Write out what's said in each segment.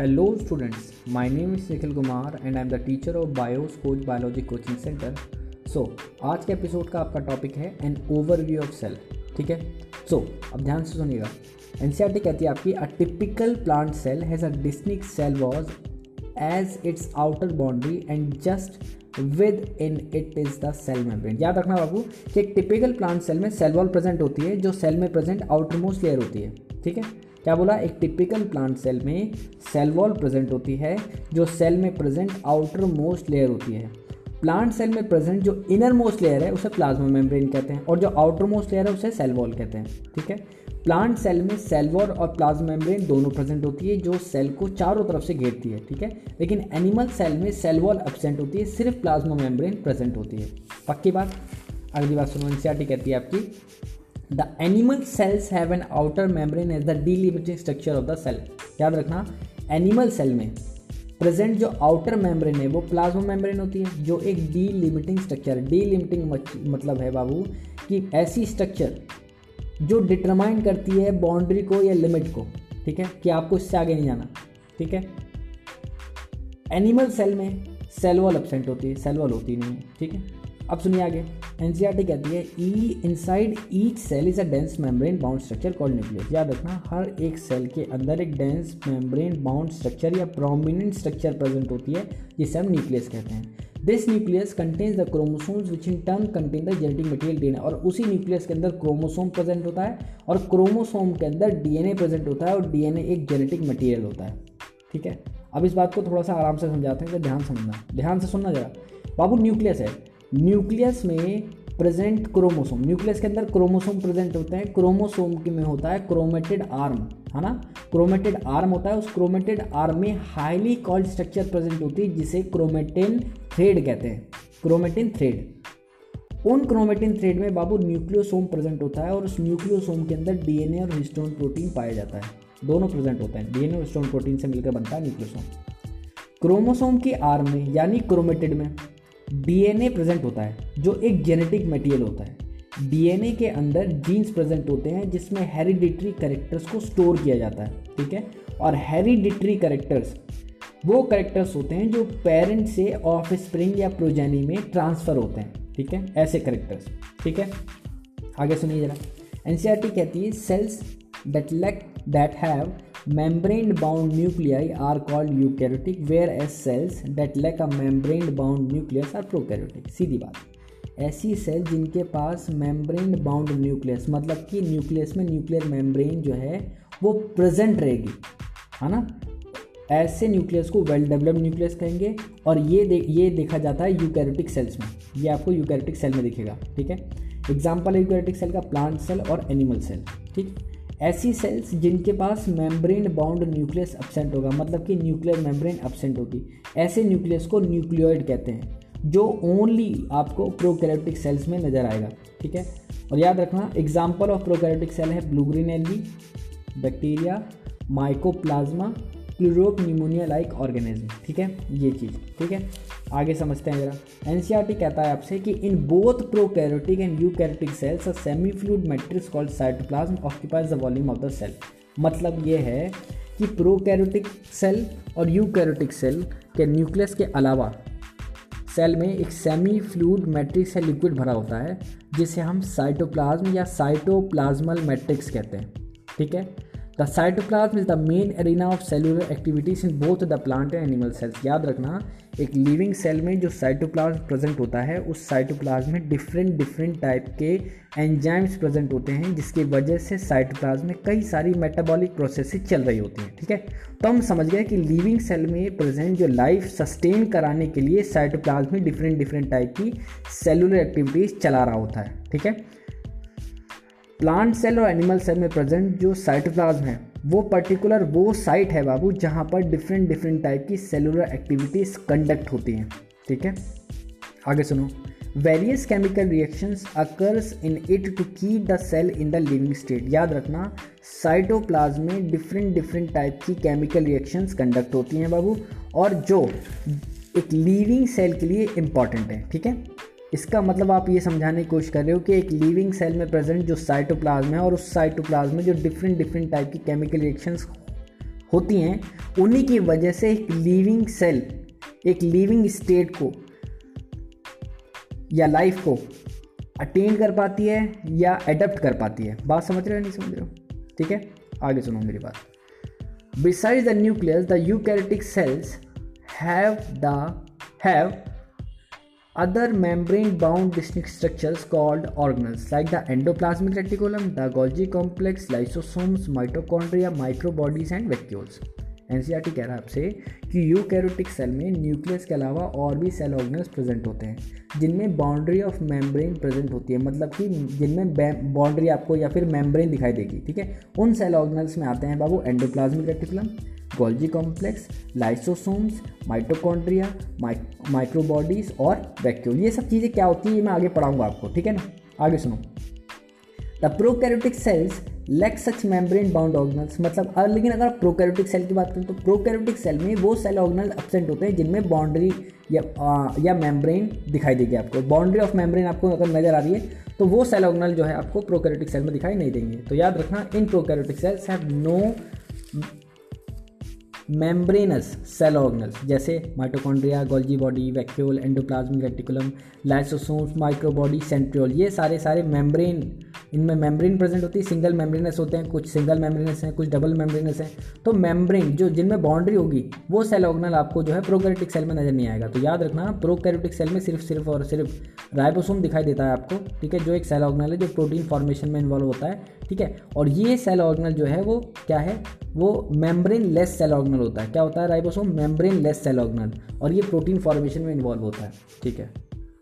Hello students, my name is Nikhil Kumar and I am the teacher of Bios Coach Biology Coaching Center. सो आज के episode का आपका topic है an overview of cell ठीक है? सो अब ध्यान से सुनिएगा। एन कहती है आपकी a typical plant cell has a distinct cell wall as its outer boundary and just within it is the cell membrane याद रखना बाबू कि एक टिपिकल प्लांट सेल में सेल वॉल प्रेजेंट होती है जो सेल में प्रेजेंट आउटर मोस्ट लेयर होती है। ठीक है? क्या बोला? एक टिपिकल प्लांट सेल में सेल वॉल प्रेजेंट होती है, जो सेल में प्रेजेंट आउटर मोस्ट लेयर होती है। प्लांट सेल में प्रेजेंट जो इनर मोस्ट लेयर है, उसे प्लाज्मा मेम्ब्रेन कहते हैं, और जो आउटर मोस्ट लेयर है, उसे सेल वॉल कहते हैं, ठीक है? प्लांट सेल में सेल वॉल और प्लाज्मा मेम्ब्रेन दोनों प्रेजेंट होती है, जो सेल को चारों तरफ़ से घेरती है, ठीक है? लेकिन एनिमल सेल में सेल वॉल एबसेंट होती है, सिर्फ़ प्लाज्मा मेम्ब्रेन प्रेजेंट होती है। पक्की बात? अगली बात सुनो एनसीआरटी कहती है आपकी। The animal cells have an outer membrane as the delimiting structure of the cell याद रखना एनिमल सेल में प्रेजेंट जो आउटर मेम्ब्रेन है, वो प्लाज्मा मेम्ब्रेन होती है, जो एक delimiting structure delimiting मतलब है बाबू, कि ऐसी स्ट्रक्चर जो डिटरमाइन करती है बाउंड्री को या लिमिट को, ठीक है? कि आपको इससे आगे नहीं जाना, ठीक है? एनिमल सेल में सेल वॉल एबसेंट होती है सेल वॉल होती नहीं है, ठीक है? अब सुनिए आगे। एनसीईआरटी कहती है, ई inside each cell is a dense membrane bound structure called nucleus याद रखना, हर एक सेल के अंदर एक डेंस मेम्ब्रेन बाउंड स्ट्रक्चर या प्रोमिनेंट स्ट्रक्चर प्रेजेंट होती है, जिसे हम न्यूक्लियस कहते हैं। This nucleus contains the chromosomes which in turn contain the genetic material DNA और उसी न्यूक्लियस के अंदर क्रोमोसोम प्रेजेंट होता है और क्रोमोसोम के अंदर डीएनए प्रेजेंट होता है और डीएनए एक जेनेटिक मटेरियल होता है। ठीक है? अब इस बात को थोड़ा सा आराम से समझाते हैं ध्यान समझना। ध्यान से सुनना जरा। बाबू न्यूक्लियस है। न्यूक्लियस में प्रेजेंट क्रोमोसोम, न्यूक्लियस के अंदर क्रोमोसोम प्रेजेंट होते हैं, क्रोमोसोम के में होता है क्रोमेटेड आर्म, है ना? क्रोमेटेड आर्म होता है, उस क्रोमेटेड आर्म में हाईली कॉल्ड स्ट्रक्चर प्रेजेंट होती है, जिसे क्रोमेटिन थ्रेड कहते हैं। Chromatin thread. उन क्रोमेटिन थ्रेड में बाबू न्यूक्लियोसोम प्रेजेंट होता है और उस न्यूक्लियोसोम के अंदर डीएनए और हिस्टोन प्रोटीन पाया जाता है। दोनों प्रेजेंट होते हैं, डीएनए और हिस्टोन प्रोटीन से मिलकर बनता है न्यूक्लियोसोम। क्रोमोसोम की आर्म में, यानी क्रोमेटेड में डीएनए प्रेजेंट होता है, जो एक जेनेटिक मटेरियल होता है। डीएनए के अंदर जीन्स प्रेजेंट होते हैं, जिसमें हेरिडिटरी करेक्टर्स को स्टोर किया जाता है, ठीक है? और हेरिडिटरी करेक्टर्स वो करेक्टर्स होते हैं जो पेरेंट से ऑफ़ स्प्रिंग या प्रोजेनी में ट्रांसफ़र होते हैं, ठीक है? ऐसे करेक्टर्स ठीक है? आगे सुनिए जरा। एनसीईआरटी कहती है cells that lack that have membrane bound nuclei are called eukaryotic whereas cells that lack a membrane bound nucleus are prokaryotic. सीधी बात। ऐसी सेल जिनके पास मेम्ब्रेन बाउंड न्यूक्लियस मतलब कि न्यूक्लियस में न्यूक्लियर मेम्ब्रेन जो है वो प्रेजेंट रहेगी। है ना? ऐसे न्यूक्लियस को वेल डेवलप्ड न्यूक्लियस कहेंगे और ये दे, ये देखा जाता है यूकैरियोटिक सेल्स में। ये आपको यूकैरियोटिक सेल में दिखेगा ठीक है? एग्ज़ाम्पल है यूकैरियोटिक सेल का प्लांट सेल और एनिमल सेल ठीक? ऐसी सेल्स जिनके पास मेम्ब्रेन बाउंड न्यूक्लियस एबसेंट होगा मतलब कि न्यूक्लियर मेम्ब्रेन एबसेंट होगी। ऐसे न्यूक्लियस को न्यूक्लियोइड कहते हैं, जो ओनली आपको प्रोकैरियोटिक सेल्स में नज़र आएगा, ठीक है? और याद रखना एग्ज़ाम्पल ऑफ़ प्रोकैरियोटिक सेल है blue green algae bacteria mycoplasma pleuropneumonia like organism, ठीक है? ये चीज़, ठीक है? आगे समझते हैं जरा। एनसीईआरटी कहता है आपसे कि in both prokaryotic and eukaryotic cells a semi fluid matrix called cytoplasm occupies the volume of the cell मतलब ये है कि प्रोकैरियोटिक सेल और यूकैरियोटिक सेल के न्यूक्लियस के अलावा सेल में एक सेमी फ्लूड मैट्रिक्स या लिक्विड भरा होता है, जिसे हम साइटोप्लाज्म या साइटोप्लाज्मल मैट्रिक्स कहते हैं, ठीक है? The cytoplasm is the main arena of cellular activities in both the plant and animal cells याद रखना, एक लिविंग सेल में जो साइटोप्लाज्म प्रेजेंट होता है, उस साइटोप्लाज्म में डिफरेंट डिफरेंट टाइप के एंजाइम्स प्रेजेंट होते हैं, जिसकी वजह से साइटोप्लाज्म में कई सारी मेटाबॉलिक प्रोसेसेस चल रही होती हैं, ठीक है? तो हम समझ गए कि लिविंग सेल में प्रेजेंट जो लाइफ सस्टेन कराने के लिए साइटोप्लाज्म में डिफरेंट डिफरेंट टाइप की सेलुलर एक्टिविटीज़ चला रहा होता है, ठीक है? प्लांट सेल और एनिमल सेल में प्रेजेंट जो साइटोप्लाज्म है, वो पर्टिकुलर वो साइट है बाबू जहाँ पर डिफरेंट डिफरेंट टाइप की सेलुलर एक्टिविटीज़ कंडक्ट होती हैं। ठीक है? आगे सुनो। Various chemical reactions occurs in it to keep the cell in the living state याद रखना साइटोप्लाज्म में डिफरेंट डिफरेंट टाइप की केमिकल रिएक्शंस कंडक्ट होती हैं बाबू, और जो एक लिविंग सेल के लिए इंपॉर्टेंट है। ठीक है? इसका मतलब आप ये समझाने की कोशिश कर रहे हो कि एक लिविंग सेल में प्रेजेंट जो साइटोप्लाज्म है और उस साइटोप्लाज्म में जो डिफरेंट डिफरेंट टाइप की केमिकल रिएक्शंस होती हैं, उन्हीं की वजह से एक लिविंग सेल एक लिविंग स्टेट को या लाइफ को अटेन कर पाती है या एडप्ट कर पाती है। बात समझ रहे हो नहीं समझ रहे हो? ठीक है? आगे सुनो मेरी बात। Beside the nucleus the eukaryotic cells have the have other membrane bound distinct structures called organelles like the endoplasmic reticulum the golgi complex lysosomes mitochondria microbodies and vacuoles एन कह रहा है आपसे कि यू कैरोटिक सेल में nucleus के अलावा और भी सेल ऑर्गनल्स प्रेजेंट होते हैं, जिनमें बाउंड्री ऑफ़ मेम्ब्रेन प्रेजेंट होती है। मतलब कि जिनमें बाउंड्री आपको या फिर मेम्ब्रेन दिखाई देगी, ठीक है? उन सेल ऑर्गनल्स में आते हैं बाबू endoplasmic reticulum, Golgi complex, lysosomes, mitochondria microbodies और वैक्यूल ये सब चीज़ें क्या होती है, मैं आगे पढ़ाऊँगा आपको, ठीक है ना? आगे सुनो। The prokaryotic cells lack such membrane bound organelles मतलब लेकिन अगर प्रोकैरियोटिक सेल की बात करें तो प्रोकैरियोटिक सेल में वो सेल ऑर्गनल एबसेंट होते हैं जिनमें बाउंड्री या आ, या मेम्ब्रेन दिखाई देगी आपको। बाउंड्री ऑफ़ मेम्ब्रेन आपको अगर नज़र आ रही है तो वो सेल ऑर्गनल जो है आपको प्रोकैरियोटिक सेल में दिखाई नहीं देंगे। तो याद रखना in prokaryotic cells have no membranous cell organelles जैसे mitochondria Golgi body vacuole endoplasmic reticulum lysosomes microbody centriole ये सारे सारे मेम्ब्रेन इनमें मेम्ब्रेन प्रेजेंट होती है सिंगल मेम्ब्रेनस होते हैं, कुछ सिंगल मेम्ब्रेनस हैं, कुछ डबल मेम्ब्रेनस हैं। तो मेम्ब्रेन जो जिनमें बाउंड्री होगी, वो सेल ऑर्गनल आपको जो है प्रोकैरियोटिक सेल में नज़र नहीं आएगा। तो याद रखना प्रोकैरियोटिक सेल में सिर्फ़ सिर्फ़ और सिर्फ़ राइबोसोम दिखाई देता है आपको, ठीक है, जो एक सेल ऑर्गनल है, जो प्रोटीन फॉर्मेशन में इन्वॉल्व होता है, ठीक है। और ये सेल ऑर्गनल जो है, वो क्या है? वो मेम्ब्रेन लेस सेल ऑर्गनल होता है। क्या होता है? Ribosome membraneless cell organelle और ये प्रोटीन फॉर्मेशन में इन्वॉल्व होता है। ठीक है?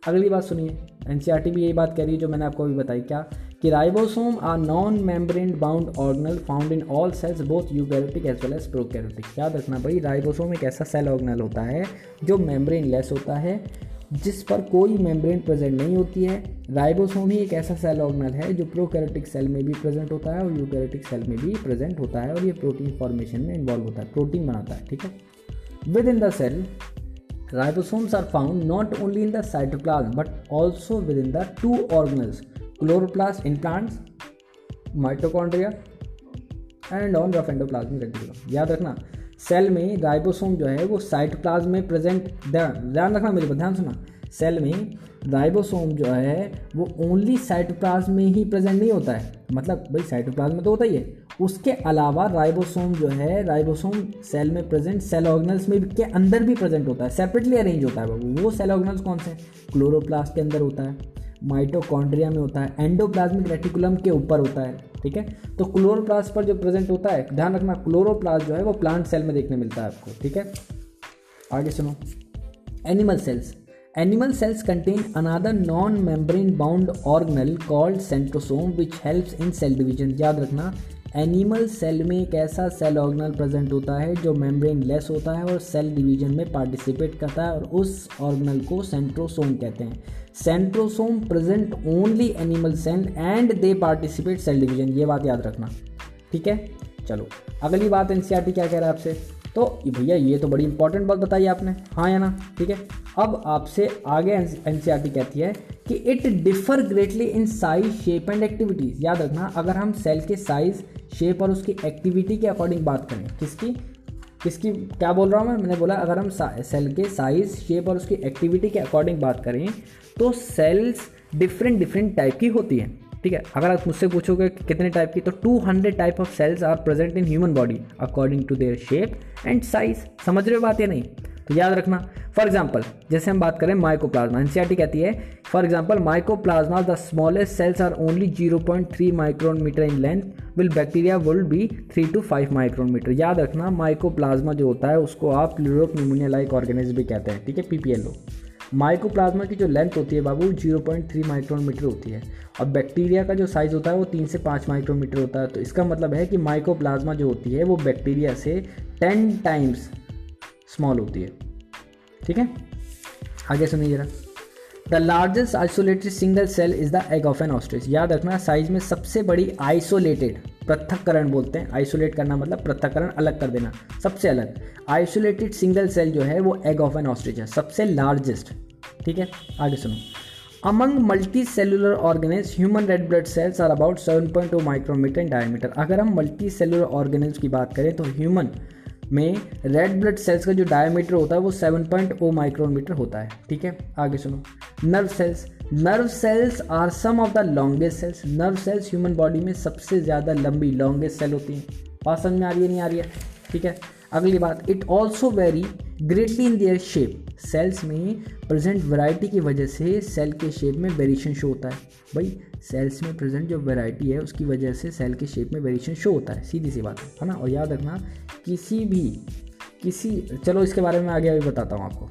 अगली बात सुनिए। एन e भी यही बात कह रही है, जो मैंने आपको अभी बताई। क्या? कि ribosome are non membrane bound organelle found in all cells both eukaryotic as well as prokaryotic याद रखना भाई राइबोसोम एक ऐसा सेल ऑर्गनल होता है, जो मेम्ब्रेन लेस होता है। जिस पर कोई मेम्ब्रेन प्रेजेंट नहीं होती है राइबोसोम ही एक ऐसा सेल ऑर्गनल है जो प्रोकैरियोटिक सेल में भी प्रेजेंट होता है और यूकैरियोटिक सेल में भी प्रेजेंट होता है और ये प्रोटीन फॉर्मेशन में इन्वॉल्व होता है प्रोटीन बनाता है, ठीक है? Within the cell ribosomes are found not only in the cytoplasm, but also within the two organelles chloroplast in plants mitochondria and on rough endoplasmic reticulum याद रखना सेल में राइबोसोम जो है वो साइटोप्लाज्म में प्रेजेंट, ध्यान ध्यान रखना मेरे को ध्यान सुना सेल में राइबोसोम जो है वो ओनली साइटोप्लाज्म में ही प्रेजेंट नहीं होता है। मतलब भाई साइटोप्लाज्म में तो होता ही है। उसके अलावा राइबोसोम जो है, राइबोसोम सेल में प्रेजेंट, सेल ऑर्गनल्स में के अंदर भी प्रेजेंट होता है। सेपरेटली अरेंज होता है वो सेल ऑर्गनल्स कौन से क्लोरोप्लास्ट के अंदर होता है। माइटोकॉन्ड्रिया में होता है। एंडोप्लाज्मिक रेटिकुलम के ऊपर होता है। ठीक है? तो क्लोरोप्लास्ट पर जो प्रेजेंट होता है, ध्यान रखना क्लोरोप्लास्ट जो है, वो प्लांट सेल में देखने मिलता है आपको, ठीक है? आगे सुनो। Animal cells animal cells contain another non membrane bound organelle called centrosome which helps in cell division याद रखना एनिमल सेल में एक ऐसा सेल ऑर्गनल प्रेजेंट होता है जो मेम्ब्रेन लेस होता है और सेल डिवीज़न में पार्टिसिपेट करता है और उस ऑर्गनल को सेंट्रोसोम कहते हैं। Centrosome present only animal cell and they participate cell division ये बात याद रखना। ठीक है? चलो। अगली बात एनसीईआरटी क्या कह रहा है आपसे? तो भैया, ये तो बड़ी इंपॉर्टेंट बात बताई आपने। हाँ या ना? ठीक है? अब आपसे आगे एन कहती है कि it differ greatly in size shape and activities याद रखना, अगर हम सेल के साइज़ शेप और उसकी एक्टिविटी के अकॉर्डिंग बात करें, किसकी? किसकी? क्या बोल रहा हूँ मैं? मैंने बोला, अगर हम सेल के साइज़ शेप और उसकी एक्टिविटी के अकॉर्डिंग बात करें तो सेल्स डिफरेंट डिफरेंट टाइप की होती हैं। ठीक है? अगर आप मुझसे पूछोगे कि कितने टाइप की तो 200 type of cells are present in human body according to their shape and size समझ रहे हो बात या नहीं? तो याद रखना फॉर एग्ज़ाम्पल जैसे हम बात करें माइकोप्लाज्मा एनसीआरटी कहती है for example mycoplasma the smallest cells are only zero point three micron meter in length while bacteria will be three to five micron meter याद रखना माइकोप्लाज्मा जो होता है, उसको आप ल्यूरोप न्यूमोनिया लाइक ऑर्गेनिज भी कहते हैं, ठीक है? पीपीएलओ माइकोप्लाज्मा की जो लेंथ होती है बाबू zero point three micron meter होती है। और बैक्टीरिया का जो साइज़ होता है वो तीन से पाँच माइक्रोन मीटर होता है। तो इसका मतलब है कि माइकोप्लाज्मा जो होती है वो बैक्टीरिया से टेन टाइम्स स्मॉल होती है। ठीक है? आगे सुनिए जरा। The largest isolated single cell is the egg of an ostrich याद रखना साइज़ में सबसे बड़ी आइसोलेटेड पृथककरण बोलते हैं। आइसोलेट करना मतलब पृथककरण अलग कर देना। सबसे अलग। आइसोलेटेड सिंगल सेल जो है, वो एग ऑफ़ एन ऑस्ट्रिच है। सबसे लार्जेस्ट ठीक है? आगे सुनो। Among multicellular organisms human red blood cells are about seven point two micrometer in diameter अगर हम मल्टी सेलुलर ऑर्गेनिज की बात करें तो ह्यूमन में रेड ब्लड सेल्स का जो डायमीटर होता है वो सेवन पॉइंट ओ माइक्रोमीटर होता है। ठीक है? आगे सुनो। Nerve cells nerve cells are some of the longest cells nerve cells human body में सबसे ज़्यादा लंबी लॉन्गेस्ट सेल होती हैं। बात समझ में आ रही है नहीं आ रही है? ठीक है? अगली बात it also vary greatly in their shape cells में प्रेजेंट वैरायटी की वजह से सेल के शेप में वेरिएशन शो होता है। भाई सेल्स में प्रेजेंट जो वैरायटी है, उसकी वजह से सेल के शेप में वेरिएशन शो होता है। सीधी सी बात, है ना? और याद रखना, किसी भी, किसी, चलो इसके बारे में आगे अभी बताता हूँ आपको।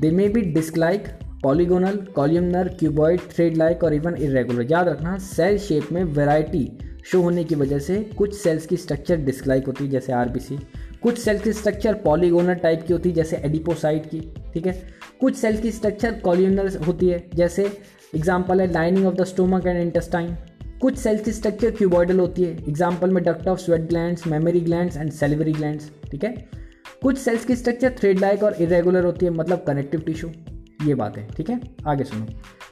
They may be disc like polygonal columnar cuboid thread like और इवन इरेगुलर याद रखना सेल शेप में वेराइटी शो होने की वजह से कुछ सेल्स की स्ट्रक्चर डिस्क लाइक होती है, जैसे आरबीसी कुछ सेल की स्ट्रक्चर पॉलीगोनल टाइप की होती है, जैसे एडिपोसाइट की, ठीक है? कुछ सेल की स्ट्रक्चर कॉलिनर होती है, जैसे एग्ज़ाम्पल है lining of the stomach and intestine कुछ सेल की स्ट्रक्चर क्यूबॉइडल होती है एग्ज़ाम्पल में duct of sweat gland mammary gland and salivary gland ठीक है? कुछ सेल्स की स्ट्रक्चर थ्रेड लाइक और इरेगुलर होती है मतलब कनेक्टिव टिश्यू ये बात है ठीक है? आगे सुनो।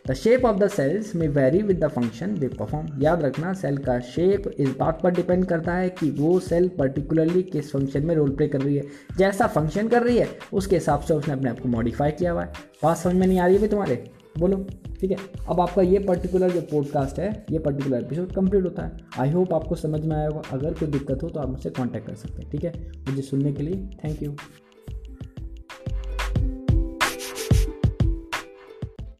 The shape of the cells may vary with the function they perform याद रखना सेल का शेप इस बात पर डिपेंड करता है कि वो सेल पर्टिकुलरली किस फ़ंक्शन में रोल प्ले कर रही है। जैसा फ़ंक्शन कर रही है, उसके हिसाब से उसने अपने आप को मॉडिफाई किया हुआ है। बात समझ में नहीं आ रही है तुम्हारे? बोलो, ठीक है? अब आपका ये पर्टिकुलर जो पॉडकास्ट है, ये पर्टिकुलर एपिसोड कंप्लीट होता है। आई होप आपको समझ में आया होगा। अगर कोई दिक्कत हो तो आप मुझसे कांटेक्ट कर सकते हैं, ठीक है? मुझे सुनने के लिए थैंक यू